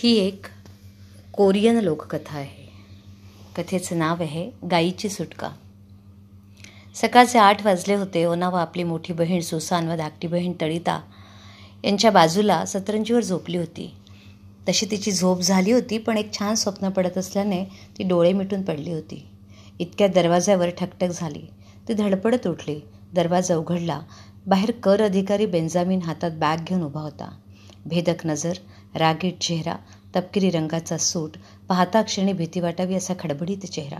ही एक कोरियन लोककथा आहे. कथेचं नाव आहे गाईची सुटका. सकाळचे आठ वाजले होते. ओनावा आपली मोठी बहीण सुसान व धाकटी बहीण तळिता यांच्या बाजूला सतरंजीवर झोपली होती. तशी तिची झोप झाली होती पण एक छान स्वप्न पडत असल्याने ती डोळे मिटून पडली होती. इतक्या दरवाज्यावर ठकठक झाली. ती धडपडत उठली. दरवाजा उघडला. बाहेर कर अधिकारी बेंजामिन हातात बॅग घेऊन उभा होता. भेदक नजर रागीट चेहरा तपकिरी रंगाचा सूट पाहता क्षणी भीती वाटावी असा खडबडीत चेहरा.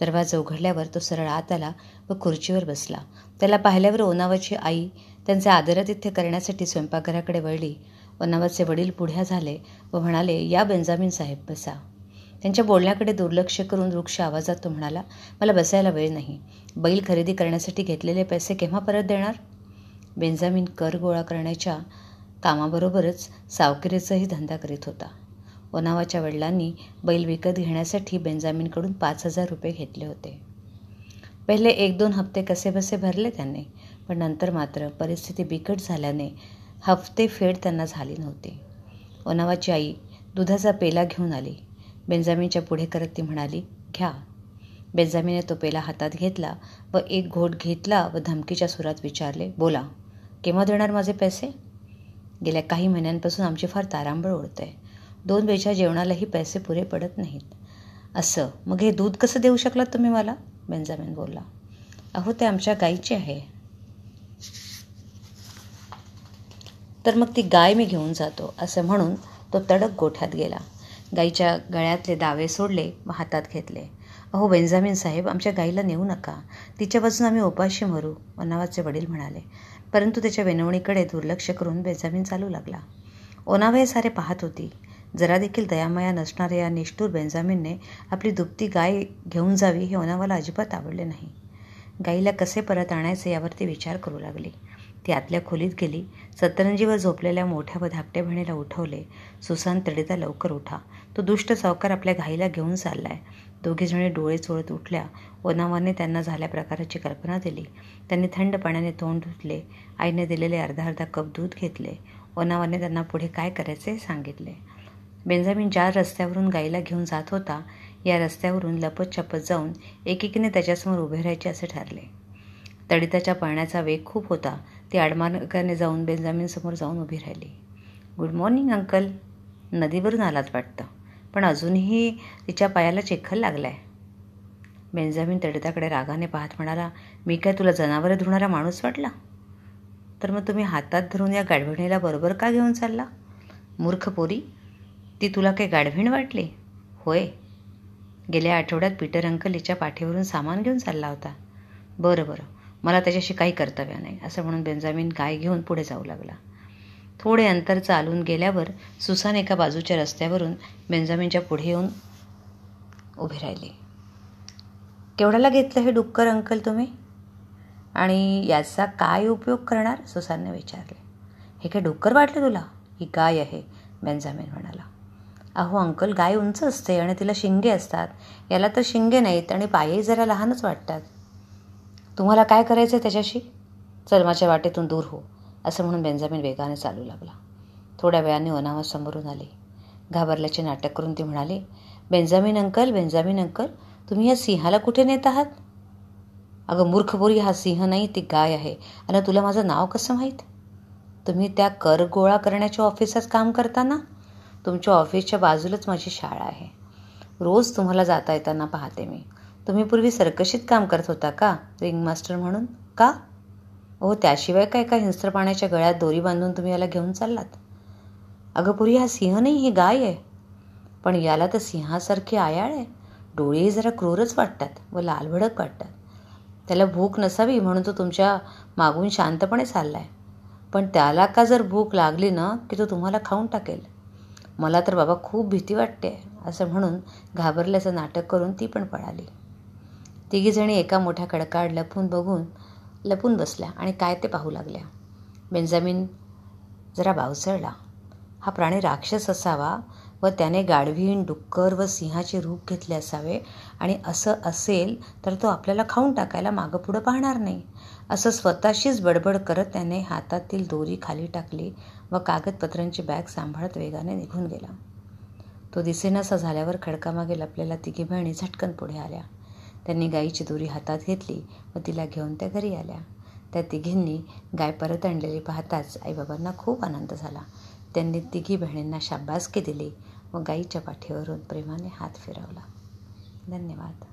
दरवाजा उघडल्यावर तो सरळ आत आला व खुर्चीवर बसला. त्याला पाहिल्यावर ओनावाची आई त्यांचे आदरातिथ्य करण्यासाठी स्वयंपाकघराकडे वळली. ओनावाचे वडील पुढ्या झाले व म्हणाले या बेंजामिन साहेब बसा. त्यांच्या बोलण्याकडे दुर्लक्ष करून वृक्ष आवाजात तो म्हणाला मला बसायला वेळ नाही. बैल खरेदी करण्यासाठी घेतलेले पैसे केव्हा परत देणार? बेंजामिन कर गोळा करण्याच्या कामाबरोबरच सावकिरीचाही धंदा करीत होता. ओनावाच्या वडिलांनी बैल विकत घेण्यासाठी बेंजामीनकडून पाच हजार रुपये घेतले होते. पहिले एक दोन हप्ते कसेबसे भरले त्यांनी पण नंतर मात्र परिस्थिती बिकट झाल्याने हफ्ते फेड त्यांना झाली नव्हती. ओनावाची आई दुधाचा पेला घेऊन आली. बेंजामीनच्या पुढे करत ती म्हणाली घ्या. बेंजामीने तो पेला हातात घेतला व एक घोट घेतला व धमकीच्या सुरात विचारले बोला केव्हा देणार माझे पैसे? गेल्या काही महिन्यांपासून आमची फार तारांबळ उडत आहे दोन वेळच्या जेवणालाही पैसे पुरे पडत नाहीत. असं मग हे दूध कसं देऊ शकलात तुम्ही मला? बेंजामिन बोलला. अहो ते आमच्या गाईचे आहे. तर मग ती गाय मी घेऊन जातो असं म्हणून तो तडक गोठ्यात गेला. गाईच्या गळ्यातले दावे सोडले व हातात घेतले. अहो बेंजामिन साहेब आमच्या गाईला नेऊ नका. तिच्यापासून आम्ही उपाशी मरू मनावाचे वडील म्हणाले. परंतु त्याच्या विनवणीकडे दुर्लक्ष करून बेंजामिन चालू लागला. ओनावया सारे पाहत होती. जरा देखील दयामया नसणाऱ्या या निष्ठूर बेंजामिनने आपली दुपती गाय घेऊन जावी हे ओनावाला अजिबात आवडले नाही. गाईला कसे परत आणायचे यावरती विचार करू लागली. ती आतल्या खोलीत गेली. सतरंजीवर झोपलेल्या मोठ्या व धाकट्या बहिणीला उठवले. सुसान तडीता लवकर उठा. तो दुष्ट सावकार आपल्या घाईला घेऊन चाललाय. दोघीजणी डोळे चोळत उठल्या. ओनावाने त्यांना झाल्या प्रकाराची कल्पना दिली. त्यांनी थंड पाण्याने तोंड धुतले. आईने दिलेले अर्धा अर्धा कप दूध घेतले. ओनावाने त्यांना पुढे काय करायचे सांगितले. बेंजामिन ज्या रस्त्यावरून गाईला घेऊन जात होता या रस्त्यावरून लपत छपत जाऊन एकेकीने त्याच्यासमोर उभे राहायचे असे ठरले. तडिताच्या पळण्याचा वेग खूप होता. ती आडमार्गाने जाऊन बेंजामिनसमोर जाऊन उभी राहिली. Good morning uncle. नदीवरून आलात वाटतं. पण अजूनही तिच्या पायाला चिखल आहे बेंजामिन तडिताकडे रागाने पाहत म्हणाला मी काय तुला जनावरे धुणारा माणूस वाटला? तर मग तुम्ही हातात धरून या गाढविणीला बरोबर का घेऊन चालला? मूर्ख पोरी ती तुला काही गाढविण वाटली? होय. गेल्या आठवड्यात पीटर अंकल हिच्या पाठीवरून सामान घेऊन चालला होता. बरं बरं. मला त्याच्याशी काही कर्तव्य नाही असं म्हणून बेंजामिन गाय घेऊन पुढे जाऊ लागला. थोडे अंतर चालून गेल्यावर सुसान एका बाजूच्या रस्त्यावरून बेंजामिनच्या पुढे येऊन उभी राहिली. केवढ्याला घेतलं हे डुक्कर अंकल तुम्ही? आणि याचा काय उपयोग करणार? सुसानने विचारले. हे काय डुक्कर वाटलं तुला? ही गाय आहे बेंजामिन म्हणाला. अहो अंकल गाय उंच असते आणि तिला शिंगे असतात. याला तर शिंगे नाहीत आणि पायही जरा लहानच वाटतात. तुम्हाला काय करायचं आहे त्याच्याशी? चल माझ्या वाटेतून दूर हो. असं म्हणून बेंजामिन वेगाने चालू लागला. थोड्या वेळाने ओनावा समोरून आली. घाबरल्याचे नाटक करून ती म्हणाली बेंजामिन अंकल बेंजामिन अंकल तुम्ही या सिंहाला कुठे नेत आहात? अगं मूर्खपुरी हा सिंह नाही ती गाय आहे. आणि तुला माझं नाव कसं माहीत? तुम्ही त्या कर गोळा करण्याच्या ऑफिसात काम करता ना? तुमच्या ऑफिसच्या बाजूलाच माझी शाळा आहे. रोज तुम्हाला जाता येताना पाहते मी. तुम्ही पूर्वी सरकशीत काम करत होता का रिंगमास्टर म्हणून? का? हो त्याशिवाय काय का हिंस्त्र पाण्याच्या गळ्यात दोरी बांधून तुम्ही याला घेऊन चाललात? अगं पुरी हा सिंह नाही ही गाय आहे. पण याला तर सिंहासारखी आयाळ आहे. डोळेही जरा क्रूरच वाटतात व लालभडक वाटतात. त्याला भूक नसावी म्हणून तो तुमच्या मागून शांतपणे चालला आहे पण त्याला का जर भूक लागली ना की तो तुम्हाला खाऊन टाकेल? मला तर बाबा खूप भीती वाटते असं म्हणून घाबरल्याचं नाटक करून ती पण पळाली. तिघीजणी एका मोठ्या कडकाड लपून बघून लपून बसल्या आणि काय ते पाहू लागल्या. बेंजामिन जरा बावसळला. हा प्राणी राक्षस असावा व त्याने गाढवीण डुक्कर व सिंहाचे रूप घेतले असावे आणि असं असेल तर तो आपल्याला खाऊन टाकायला मागं पुढं पाहणार नाही. असं स्वतःशीच बडबड करत त्याने हातातील दोरी खाली टाकली व कागदपत्रांची बॅग सांभाळत वेगाने निघून गेला. तो दिसेनासा झाल्यावर खडकामागे लपलेल्या तिघी बहिणी झटकन पुढे आल्या. त्यांनी गाईची दोरी हातात घेतली व तिला घेऊन त्या घरी आल्या. त्या तिघींनी गाय परत आणलेली पाहताच आईबाबांना खूप आनंद झाला. त्यांनी तिघी बहिणींना शाबासकी दिली व गाईच्या पाठीवरून प्रेमाने हात फिरवला. धन्यवाद.